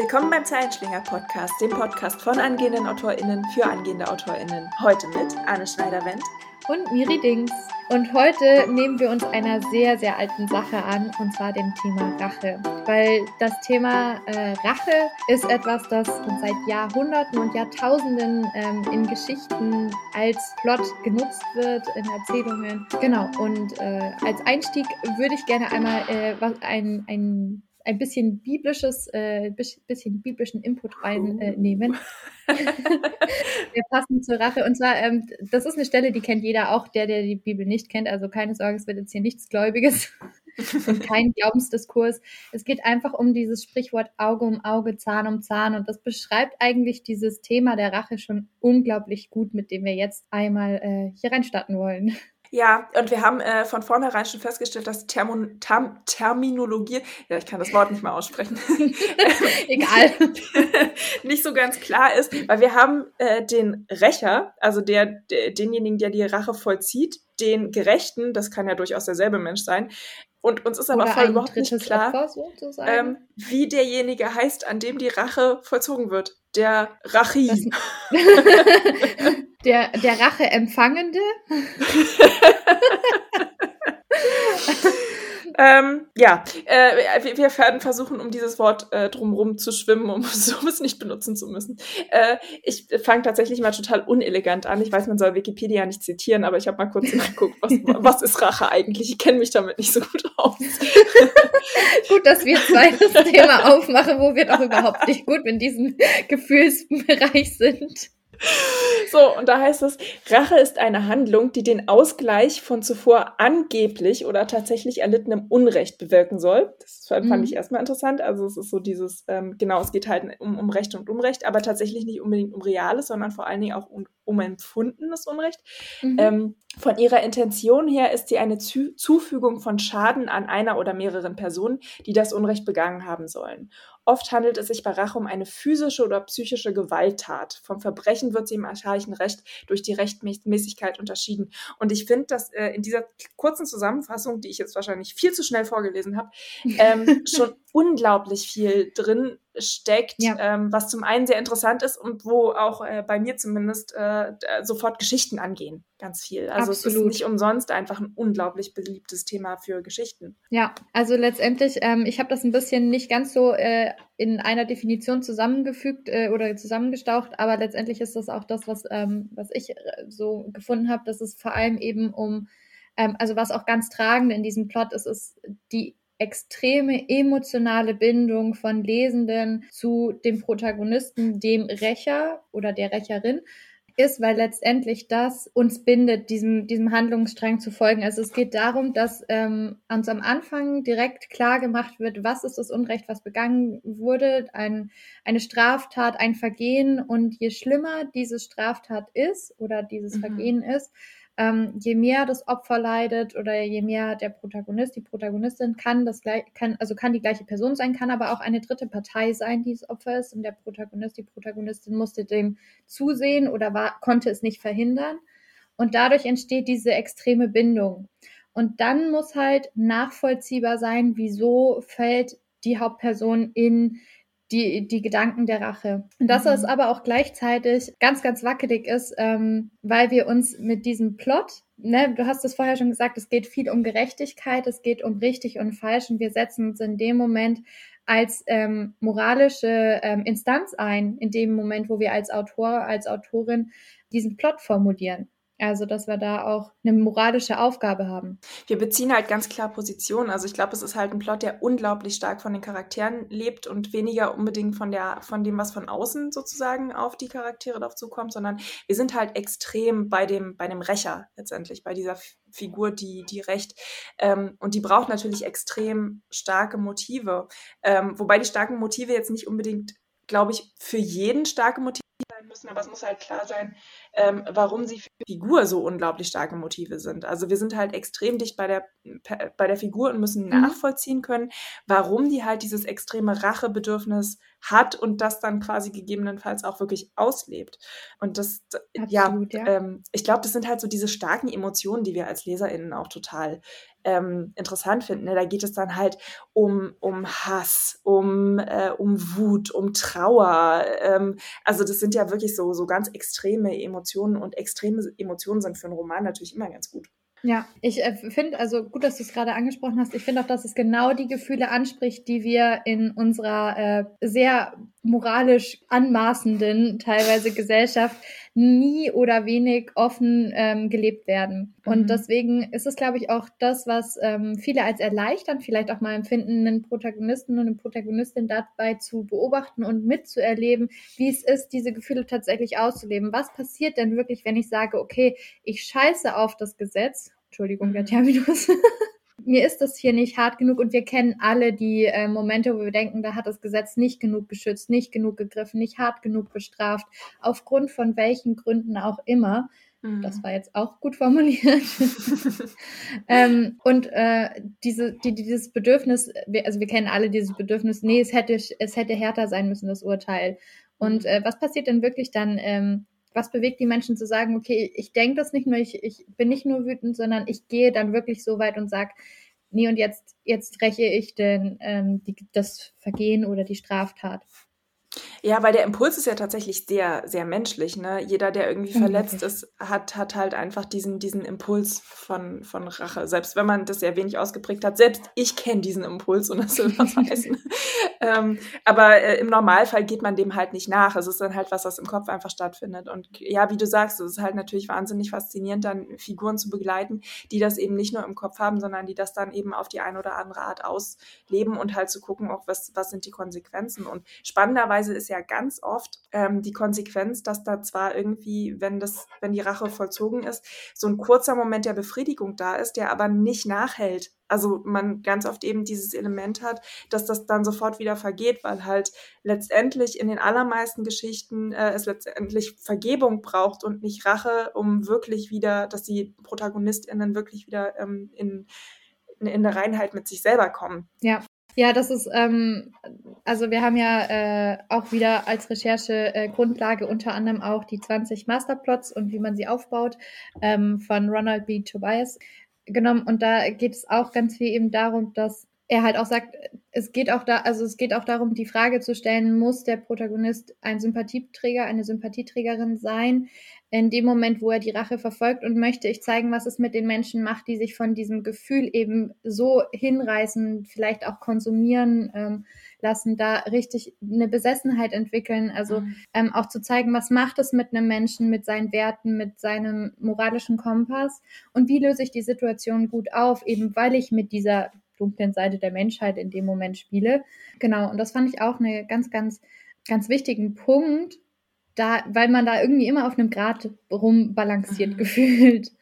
Willkommen beim Zeilenschlinger Podcast, dem Podcast von angehenden AutorInnen für angehende AutorInnen. Heute mit Anne Schneider-Wendt und Miri Dings. Und heute nehmen wir uns einer sehr, sehr alten Sache an, und zwar dem Thema Rache. Weil das Thema äh, Rache ist etwas, das seit Jahrhunderten und Jahrtausenden ähm, in Geschichten als Plot genutzt wird, in Erzählungen. Genau, und äh, als Einstieg würde ich gerne einmal äh, ein, ein ein bisschen biblisches, äh, bisschen biblischen Input reinnehmen. Äh, der passend zur Rache. Und zwar, ähm, das ist eine Stelle, die kennt jeder, auch der, der die Bibel nicht kennt. Also keine Sorge, es wird jetzt hier nichts Gläubiges und kein Glaubensdiskurs. Es geht einfach um dieses Sprichwort Auge um Auge, Zahn um Zahn. Und das beschreibt eigentlich dieses Thema der Rache schon unglaublich gut, mit dem wir jetzt einmal äh, hier reinstarten wollen. Ja, und wir haben äh, von vornherein schon festgestellt, dass Thermo Term Terminologie, ja, ich kann das Wort nicht mal aussprechen, egal, nicht so ganz klar ist, weil wir haben äh, den Rächer, also der, der, denjenigen, der die Rache vollzieht, den Gerechten, das kann ja durchaus derselbe Mensch sein, und uns ist aber voll überhaupt nicht klar, ähm, wie derjenige heißt, an dem die Rache vollzogen wird. Der Rachi. der, der Rache-Empfangende. Ähm, ja, äh, wir, wir, werden versuchen, um dieses Wort äh, drumherum zu schwimmen, um sowas nicht benutzen zu müssen. Äh, ich fange tatsächlich mal total unelegant an. Ich weiß, man soll Wikipedia nicht zitieren, aber ich habe mal kurz nachgeguckt, was, was ist Rache eigentlich? Ich kenne mich damit nicht so gut aus. gut, dass wir zwei das Thema aufmachen, wo wir doch überhaupt nicht gut in diesem Gefühlsbereich sind. So, und da heißt es, Rache ist eine Handlung, die den Ausgleich von zuvor angeblich oder tatsächlich erlittenem Unrecht bewirken soll. Das fand mhm. ich erstmal interessant. Also es ist so dieses, ähm, genau, es geht halt um, um Recht und Unrecht, aber tatsächlich nicht unbedingt um Reales, sondern vor allen Dingen auch um, um empfundenes Unrecht. Mhm. Ähm, von ihrer Intention her ist sie eine Zu Zufügung von Schaden an einer oder mehreren Personen, die das Unrecht begangen haben sollen. Oft handelt es sich bei Rache um eine physische oder psychische Gewalttat. Vom Verbrechen wird sie im archaischen Recht durch die Rechtmäßigkeit unterschieden. Und ich finde, dass äh, in dieser kurzen Zusammenfassung, die ich jetzt wahrscheinlich viel zu schnell vorgelesen habe, ähm, schon unglaublich viel drin steckt, ja. ähm, was zum einen sehr interessant ist und wo auch äh, bei mir zumindest äh, sofort Geschichten angehen. Ganz viel. Also Absolut. es ist nicht umsonst einfach ein unglaublich beliebtes Thema für Geschichten. Ja, also letztendlich, ähm, ich habe das ein bisschen nicht ganz so äh, in einer Definition zusammengefügt äh, oder zusammengestaucht, aber letztendlich ist das auch das, was, ähm, was ich äh, so gefunden habe, dass es vor allem eben um ähm, also was auch ganz tragend in diesem Plot ist, ist die extreme emotionale Bindung von Lesenden zu dem Protagonisten, dem Rächer oder der Rächerin ist, weil letztendlich das uns bindet, diesem, diesem Handlungsstrang zu folgen. Also es geht darum, dass ähm, uns am Anfang direkt klar gemacht wird, was ist das Unrecht, was begangen wurde, ein, eine Straftat, ein Vergehen. Und je schlimmer diese Straftat ist oder dieses mhm. Vergehen ist, ähm, je mehr das Opfer leidet oder je mehr der Protagonist, die Protagonistin kann das kann, also kann die gleiche Person sein, kann aber auch eine dritte Partei sein, die das Opfer ist und der Protagonist, die Protagonistin musste dem zusehen oder war, konnte es nicht verhindern. Und dadurch entsteht diese extreme Bindung. Und dann muss halt nachvollziehbar sein, wieso fällt die Hauptperson in die, die Gedanken der Rache. Und dass mhm. es aber auch gleichzeitig ganz, ganz wackelig ist, ähm, weil wir uns mit diesem Plot, ne, du hast es vorher schon gesagt, es geht viel um Gerechtigkeit, es geht um richtig und falsch und wir setzen uns in dem Moment als ähm, moralische ähm, Instanz ein, in dem Moment, wo wir als Autor, als Autorin diesen Plot formulieren. Also, dass wir da auch eine moralische Aufgabe haben. Wir beziehen halt ganz klar Position. Also, ich glaube, es ist halt ein Plot, der unglaublich stark von den Charakteren lebt und weniger unbedingt von der, von dem, was von außen sozusagen auf die Charaktere drauf zukommt, sondern wir sind halt extrem bei dem, bei dem Rächer letztendlich, bei dieser Figur, die, die Recht. Ähm, und die braucht natürlich extrem starke Motive. Ähm, wobei die starken Motive jetzt nicht unbedingt, glaube ich, für jeden starke Motive müssen, aber es muss halt klar sein, ähm, warum sie für die Figur so unglaublich starke Motive sind. Also wir sind halt extrem dicht bei der, bei der Figur und müssen mhm. nachvollziehen können, warum die halt dieses extreme Rachebedürfnis hat und das dann quasi gegebenenfalls auch wirklich auslebt. Und das, Absolut, ja, ja. Ähm, ich glaube, das sind halt so diese starken Emotionen, die wir als LeserInnen auch total ähm, interessant finde. Ne? Da geht es dann halt um, um Hass, um, äh, um Wut, um Trauer. Ähm, also das sind ja wirklich so, so ganz extreme Emotionen und extreme Emotionen sind für einen Roman natürlich immer ganz gut. Ja, ich äh, finde, also gut, dass du es gerade angesprochen hast. Ich finde auch, dass es genau die Gefühle anspricht, die wir in unserer äh, sehr moralisch anmaßenden teilweise Gesellschaft nie oder wenig offen ähm, gelebt werden. Und mhm. deswegen ist es, glaube ich, auch das, was ähm, viele als erleichternd vielleicht auch mal empfinden, einen Protagonisten und eine Protagonistin dabei zu beobachten und mitzuerleben, wie es ist, diese Gefühle tatsächlich auszuleben. Was passiert denn wirklich, wenn ich sage, okay, ich scheiße auf das Gesetz, Entschuldigung, der mhm. Terminus. mir ist das hier nicht hart genug und wir kennen alle die äh, Momente, wo wir denken, da hat das Gesetz nicht genug geschützt, nicht genug gegriffen, nicht hart genug bestraft, aufgrund von welchen Gründen auch immer. Mhm. Das war jetzt auch gut formuliert. ähm, und äh, diese, die, dieses Bedürfnis, wir, also wir kennen alle dieses Bedürfnis, nee, es hätte, es hätte härter sein müssen, das Urteil. Und mhm. äh, was passiert denn wirklich dann? Ähm, was bewegt die Menschen zu sagen, okay, ich denke das nicht nur, ich, ich bin nicht nur wütend, sondern ich gehe dann wirklich so weit und sage, nee, und jetzt, jetzt räche ich denn ähm, die, das Vergehen oder die Straftat. Ja, weil der Impuls ist ja tatsächlich sehr, sehr menschlich. Ne? Jeder, der irgendwie mhm. verletzt ist, hat, hat halt einfach diesen, diesen Impuls von, von Rache. Selbst wenn man das sehr wenig ausgeprägt hat. Selbst ich kenne diesen Impuls und das will was heißen. ähm, aber äh, im Normalfall geht man dem halt nicht nach. Es ist dann halt was, was im Kopf einfach stattfindet. Und ja, wie du sagst, es ist halt natürlich wahnsinnig faszinierend, dann Figuren zu begleiten, die das eben nicht nur im Kopf haben, sondern die das dann eben auf die eine oder andere Art ausleben und halt zu gucken, auch was, was sind die Konsequenzen. Und spannenderweise ist ja ganz oft ähm, die Konsequenz, dass da zwar irgendwie, wenn das, wenn die Rache vollzogen ist, so ein kurzer Moment der Befriedigung da ist, der aber nicht nachhält. Also man ganz oft eben dieses Element hat, dass das dann sofort wieder vergeht, weil halt letztendlich in den allermeisten Geschichten äh, es letztendlich Vergebung braucht und nicht Rache, um wirklich wieder, dass die ProtagonistInnen wirklich wieder ähm, in in eine Reinheit mit sich selber kommen. Ja. Ja, das ist, ähm, also wir haben ja äh, auch wieder als Recherche äh, Grundlage unter anderem auch die 20 Masterplots und wie man sie aufbaut ähm, von Ronald B. Tobias genommen. Und da geht es auch ganz viel eben darum, dass er halt auch sagt, es geht auch da, also es geht auch darum, die Frage zu stellen, muss der Protagonist ein Sympathieträger, eine Sympathieträgerin sein? In dem Moment, wo er die Rache verfolgt und möchte ich zeigen, was es mit den Menschen macht, die sich von diesem Gefühl eben so hinreißen, vielleicht auch konsumieren ähm, lassen, da richtig eine Besessenheit entwickeln. Also mhm. ähm, auch zu zeigen, was macht es mit einem Menschen, mit seinen Werten, mit seinem moralischen Kompass und wie löse ich die Situation gut auf, eben weil ich mit dieser dunklen Seite der Menschheit in dem Moment spiele. Genau, und das fand ich auch einen ganz, ganz, ganz wichtigen Punkt, da, weil man da irgendwie immer auf einem Grad rumbalanciert mhm. gefühlt.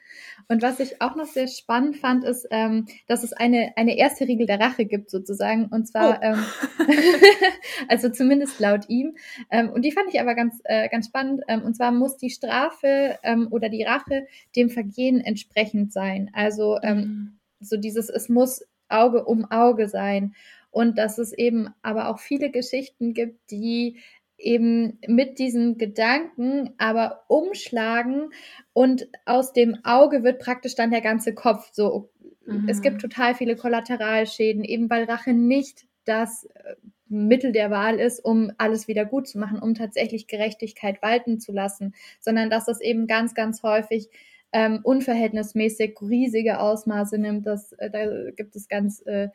Und was ich auch noch sehr spannend fand, ist, ähm, dass es eine, eine erste Regel der Rache gibt, sozusagen. Und zwar, oh. ähm, also zumindest laut ihm. Ähm, und die fand ich aber ganz, äh, ganz spannend. Ähm, und zwar muss die Strafe ähm, oder die Rache dem Vergehen entsprechend sein. Also ähm, mhm. so dieses, es muss Auge um Auge sein. Und dass es eben aber auch viele Geschichten gibt, die eben mit diesen Gedanken aber umschlagen und aus dem Auge wird praktisch dann der ganze Kopf so. Mhm. Es gibt mhm. total viele Kollateralschäden, eben weil Rache nicht das äh, Mittel der Wahl ist, um alles wieder gut zu machen, um tatsächlich Gerechtigkeit walten zu lassen, sondern dass das eben ganz, ganz häufig ähm, unverhältnismäßig riesige Ausmaße nimmt. Das, äh, da gibt es ganz äh,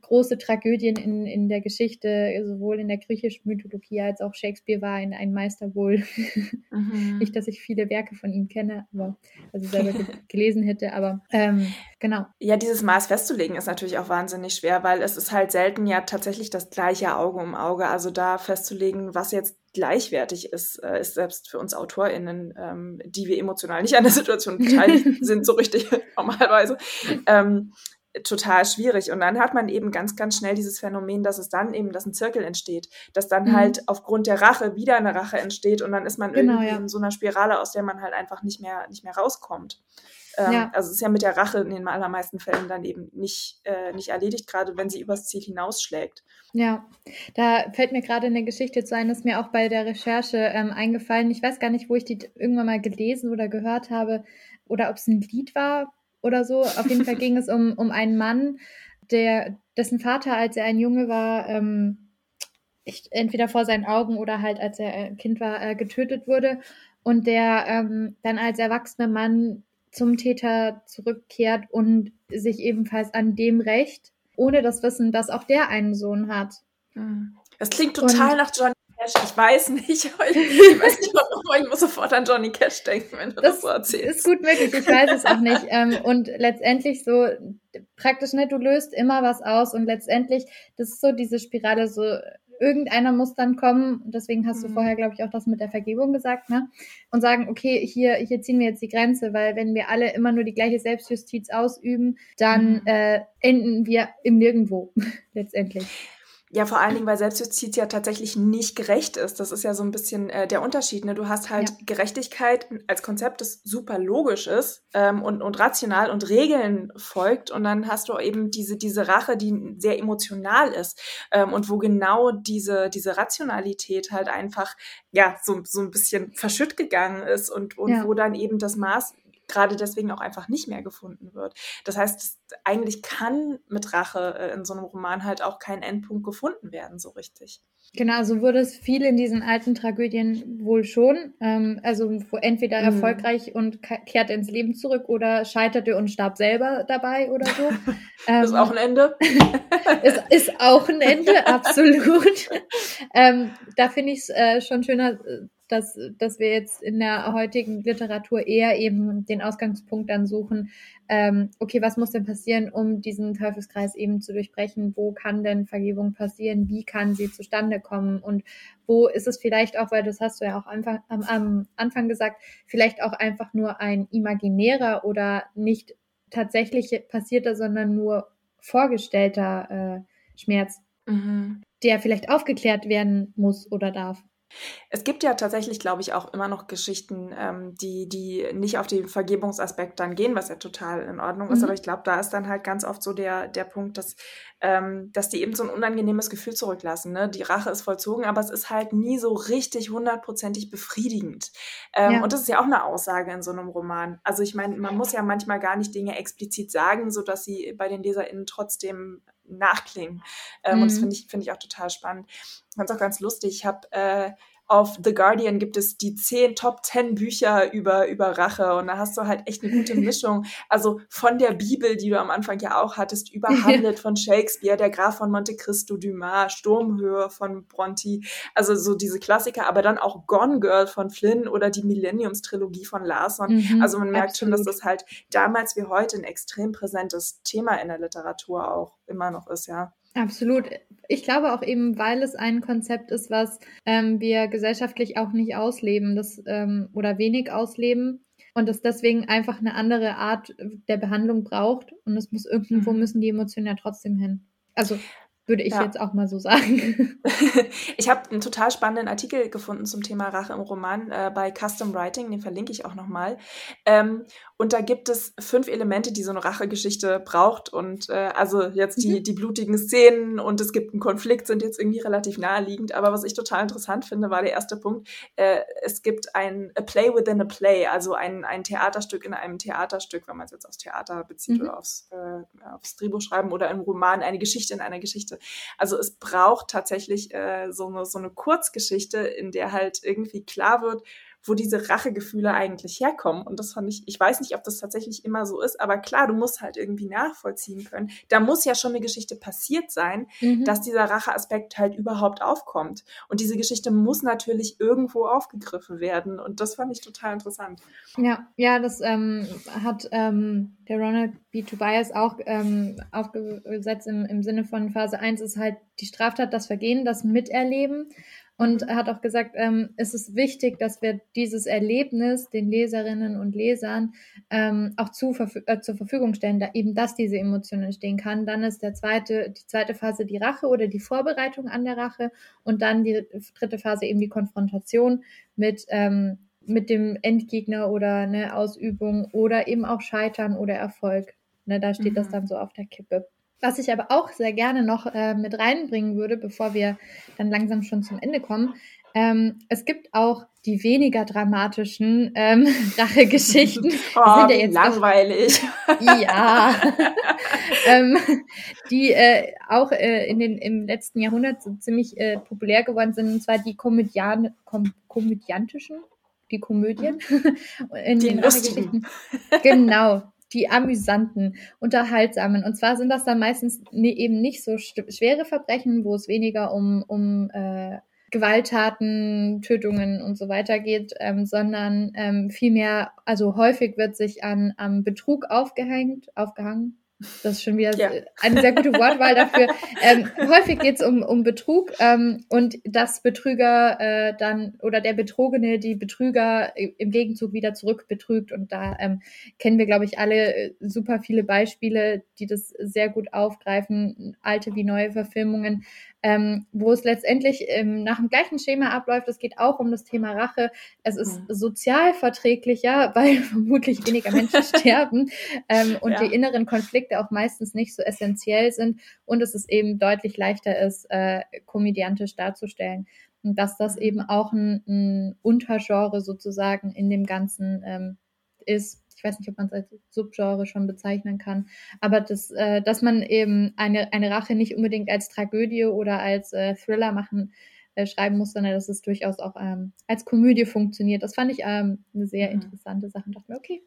große Tragödien in, in der Geschichte, sowohl in der griechischen Mythologie als auch Shakespeare war ein, ein Meister wohl. Mhm. Nicht, dass ich viele Werke von ihm kenne, aber also selber gelesen hätte, aber ähm, genau. Ja, dieses Maß festzulegen ist natürlich auch wahnsinnig schwer, weil es ist halt selten ja tatsächlich das gleiche Auge um Auge. Also da festzulegen, was jetzt gleichwertig ist, äh, ist selbst für uns AutorInnen, ähm, die wir emotional nicht an der Situation beteiligt sind, so richtig normalerweise, ähm, total schwierig. Und dann hat man eben ganz, ganz schnell dieses Phänomen, dass es dann eben, dass ein Zirkel entsteht, dass dann mhm. halt aufgrund der Rache wieder eine Rache entsteht und dann ist man genau, irgendwie ja. in so einer Spirale, aus der man halt einfach nicht mehr, nicht mehr rauskommt. Ähm, ja. Also es ist ja mit der Rache in den allermeisten Fällen dann eben nicht, äh, nicht erledigt, gerade wenn sie übers Ziel hinausschlägt. Ja, da fällt mir gerade eine Geschichte zu ein, das ist mir auch bei der Recherche ähm, eingefallen. Ich weiß gar nicht, wo ich die irgendwann mal gelesen oder gehört habe oder ob es ein Lied war oder so. Auf jeden Fall ging es um, um einen Mann, der, dessen Vater, als er ein Junge war, ähm, ich, entweder vor seinen Augen oder halt als er Kind war, äh, getötet wurde und der ähm, dann als erwachsener Mann zum Täter zurückkehrt und sich ebenfalls an dem rächt, ohne das Wissen, dass auch der einen Sohn hat. Mhm. Das klingt total und, nach Johnny Cash. Ich weiß nicht, ich weiß nicht warum, ich muss sofort an Johnny Cash denken, wenn du das, das so erzählst. Ist gut möglich, ich weiß es auch nicht. Ähm, und letztendlich so praktisch, ne, du löst immer was aus und letztendlich, das ist so diese Spirale, so irgendeiner muss dann kommen, deswegen hast du mhm. vorher, glaube ich, auch das mit der Vergebung gesagt, ne? Und sagen, okay, hier, hier ziehen wir jetzt die Grenze, weil wenn wir alle immer nur die gleiche Selbstjustiz ausüben, dann mhm. äh, enden wir im Nirgendwo letztendlich. Ja, vor allen Dingen, weil Selbstjustiz ja tatsächlich nicht gerecht ist. Das ist ja so ein bisschen äh, der Unterschied. Ne? Du hast halt ja. Gerechtigkeit als Konzept, das super logisch ist ähm, und, und rational und Regeln folgt. Und dann hast du eben diese, diese Rache, die sehr emotional ist ähm, und wo genau diese, diese Rationalität halt einfach ja so, so ein bisschen verschütt gegangen ist und, und ja. wo dann eben das Maß gerade deswegen auch einfach nicht mehr gefunden wird. Das heißt, eigentlich kann mit Rache äh, in so einem Roman halt auch kein Endpunkt gefunden werden, so richtig. Genau, so wurde es viel in diesen alten Tragödien wohl schon. Ähm, also entweder mhm. erfolgreich und kehrte ins Leben zurück oder scheiterte und starb selber dabei oder so. Ähm, ist auch ein Ende. es ist auch ein Ende, absolut. ähm, da finde ich es äh, schon schöner, äh, dass, dass wir jetzt in der heutigen Literatur eher eben den Ausgangspunkt dann suchen, ähm, okay, was muss denn passieren, um diesen Teufelskreis eben zu durchbrechen? Wo kann denn Vergebung passieren? Wie kann sie zustande kommen? Und wo ist es vielleicht auch, weil das hast du ja auch einfach, am, am Anfang gesagt, vielleicht auch einfach nur ein imaginärer oder nicht tatsächlich passierter, sondern nur vorgestellter äh, Schmerz, mhm. der vielleicht aufgeklärt werden muss oder darf. Es gibt ja tatsächlich, glaube ich, auch immer noch Geschichten, ähm, die, die nicht auf den Vergebungsaspekt dann gehen, was ja total in Ordnung ist. Mhm. Aber ich glaube, da ist dann halt ganz oft so der, der Punkt, dass, ähm, dass die eben so ein unangenehmes Gefühl zurücklassen. Ne? Die Rache ist vollzogen, aber es ist halt nie so richtig hundertprozentig befriedigend. Ähm, ja. Und das ist ja auch eine Aussage in so einem Roman. Also ich meine, man muss ja manchmal gar nicht Dinge explizit sagen, sodass sie bei den LeserInnen trotzdem nachklingen. Ähm, mhm. Und das mhm. finde ich, finde ich auch total spannend. Ich fand es auch ganz lustig. Ich habe äh, auf The Guardian gibt es die zehn Top 10 Bücher über, über Rache und da hast du halt echt eine gute Mischung. Also von der Bibel, die du am Anfang ja auch hattest, über Hamlet von Shakespeare, der Graf von Monte Cristo, Dumas, Sturmhöhe von Bronte, also so diese Klassiker, aber dann auch Gone Girl von Flynn oder die Millenniums-Trilogie von Larson. Mhm, also man merkt absolut. schon, dass das halt damals wie heute ein extrem präsentes Thema in der Literatur auch immer noch ist, ja. Absolut. Ich glaube auch eben, weil es ein Konzept ist, was ähm, wir gesellschaftlich auch nicht ausleben das, ähm, oder wenig ausleben und es deswegen einfach eine andere Art der Behandlung braucht und es muss irgendwo mhm. müssen die Emotionen ja trotzdem hin. Also würde ich ja. jetzt auch mal so sagen. ich habe einen total spannenden Artikel gefunden zum Thema Rache im Roman äh, bei Custom Writing, den verlinke ich auch nochmal. Ähm, und da gibt es fünf Elemente, die so eine Rachegeschichte braucht. Und äh, also jetzt die, mhm. die blutigen Szenen und es gibt einen Konflikt, sind jetzt irgendwie relativ naheliegend. Aber was ich total interessant finde, war der erste Punkt. Äh, es gibt ein a Play within a Play, also ein, ein Theaterstück in einem Theaterstück, wenn man es jetzt aufs Theater bezieht mhm. oder aufs, äh, aufs Drehbuch schreiben oder im Roman eine Geschichte in einer Geschichte. Also es braucht tatsächlich äh, so, eine, so eine Kurzgeschichte, in der halt irgendwie klar wird, wo diese Rachegefühle eigentlich herkommen. Und das fand ich, ich weiß nicht, ob das tatsächlich immer so ist, aber klar, du musst halt irgendwie nachvollziehen können. Da muss ja schon eine Geschichte passiert sein, mhm. dass dieser Racheaspekt halt überhaupt aufkommt. Und diese Geschichte muss natürlich irgendwo aufgegriffen werden. Und das fand ich total interessant. Ja, ja, das ähm, hat ähm, der Ronald B. Tobias auch ähm, aufgesetzt im, im Sinne von Phase 1 ist halt die Straftat, das Vergehen, das Miterleben. Und er hat auch gesagt, ähm, es ist wichtig, dass wir dieses Erlebnis den Leserinnen und Lesern ähm, auch zu, äh, zur Verfügung stellen, da eben, dass diese Emotion entstehen kann. Dann ist der zweite, die zweite Phase die Rache oder die Vorbereitung an der Rache und dann die dritte Phase eben die Konfrontation mit ähm, mit dem Endgegner oder eine Ausübung oder eben auch Scheitern oder Erfolg. Ne, da steht mhm. das dann so auf der Kippe. Was ich aber auch sehr gerne noch äh, mit reinbringen würde, bevor wir dann langsam schon zum Ende kommen, Ähm, es gibt auch die weniger dramatischen ähm, Rachegeschichten. Oh, sind ja jetzt langweilig. Auch, ja. ähm, die äh, auch äh, in den, im letzten Jahrhundert so ziemlich äh, populär geworden sind, und zwar die Komödian, kom komödiantischen, die Komödien. in die den lustigen. Genau, die amüsanten, unterhaltsamen. Und zwar sind das dann meistens ne, eben nicht so schwere Verbrechen, wo es weniger um, um äh, Gewalttaten, Tötungen und so weiter geht, ähm, sondern ähm, vielmehr, also häufig wird sich an am Betrug aufgehängt, aufgehangen, das ist schon wieder ja. eine sehr gute Wortwahl dafür. Ähm, häufig geht es um, um Betrug ähm, und dass Betrüger äh, dann oder der Betrogene die Betrüger im Gegenzug wieder zurück betrügt. Und da ähm, kennen wir, glaube ich, alle äh, super viele Beispiele, die das sehr gut aufgreifen, alte wie neue Verfilmungen ähm, wo es letztendlich ähm, nach dem gleichen Schema abläuft. Es geht auch um das Thema Rache. Es ist mhm. sozial verträglicher, weil vermutlich weniger Menschen sterben ähm, und ja. die inneren Konflikte auch meistens nicht so essentiell sind und es ist eben deutlich leichter ist, äh, komödiantisch darzustellen. Und dass das mhm. eben auch ein, ein Untergenre sozusagen in dem Ganzen ähm, ist, ich weiß nicht, ob man es als Subgenre schon bezeichnen kann, aber das, äh, dass man eben eine, eine Rache nicht unbedingt als Tragödie oder als äh, Thriller machen, äh, schreiben muss, sondern dass es durchaus auch ähm, als Komödie funktioniert. Das fand ich ähm, eine sehr mhm. interessante Sache und dachte mir, okay.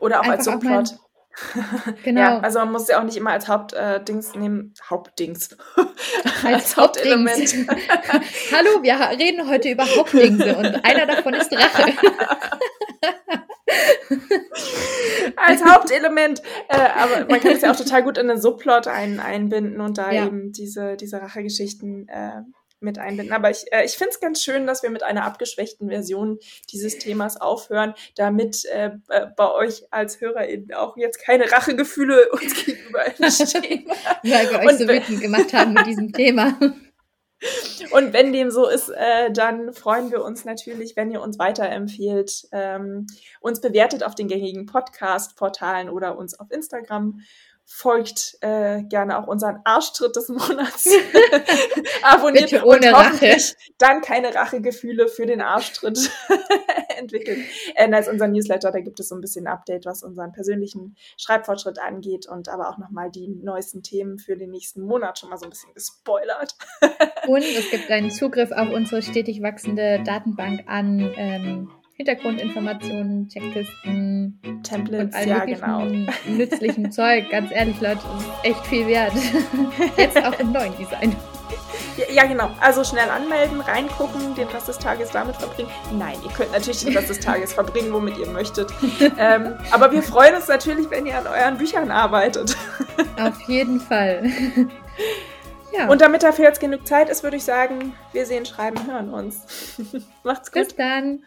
Oder auch als Subplot. Genau. ja, also man muss ja auch nicht immer als Hauptdings äh, nehmen. Hauptdings. Als, als Hauptelement. Hallo, wir reden heute über Hauptdingse und einer davon ist Rache. als Hauptelement. Äh, aber man kann es ja auch total gut in den Subplot ein, einbinden und da ja. eben diese, diese Rachegeschichten äh, mit einbinden. Aber ich, äh, ich finde es ganz schön, dass wir mit einer abgeschwächten Version dieses Themas aufhören, damit äh, bei euch als HörerInnen auch jetzt keine Rachegefühle uns gegenüber entstehen. Weil wir euch und, so wütend gemacht haben mit diesem Thema. Und wenn dem so ist, äh, dann freuen wir uns natürlich, wenn ihr uns weiterempfehlt, ähm, uns bewertet auf den gängigen Podcast-Portalen oder uns auf Instagram folgt äh, gerne auch unseren Arschtritt des Monats. Abonniert Bitte ohne und hoffentlich Rache. dann keine Rachegefühle für den Arschtritt entwickeln. Äh, als unser Newsletter, da gibt es so ein bisschen Update, was unseren persönlichen Schreibfortschritt angeht und aber auch nochmal die neuesten Themen für den nächsten Monat schon mal so ein bisschen gespoilert. und es gibt einen Zugriff auf unsere stetig wachsende Datenbank an ähm, Hintergrundinformationen, Checklisten, Templates, ja genau. nützlichen Zeug. Ganz ehrlich, Leute, echt viel wert. Jetzt auch im neuen Design. Ja, ja, genau. Also schnell anmelden, reingucken, den Rest des Tages damit verbringen. Nein, ihr könnt natürlich den Rest des Tages verbringen, womit ihr möchtet. ähm, aber wir freuen uns natürlich, wenn ihr an euren Büchern arbeitet. Auf jeden Fall. Ja. Und damit dafür jetzt genug Zeit ist, würde ich sagen, wir sehen, schreiben, hören uns. Macht's gut. Bis dann.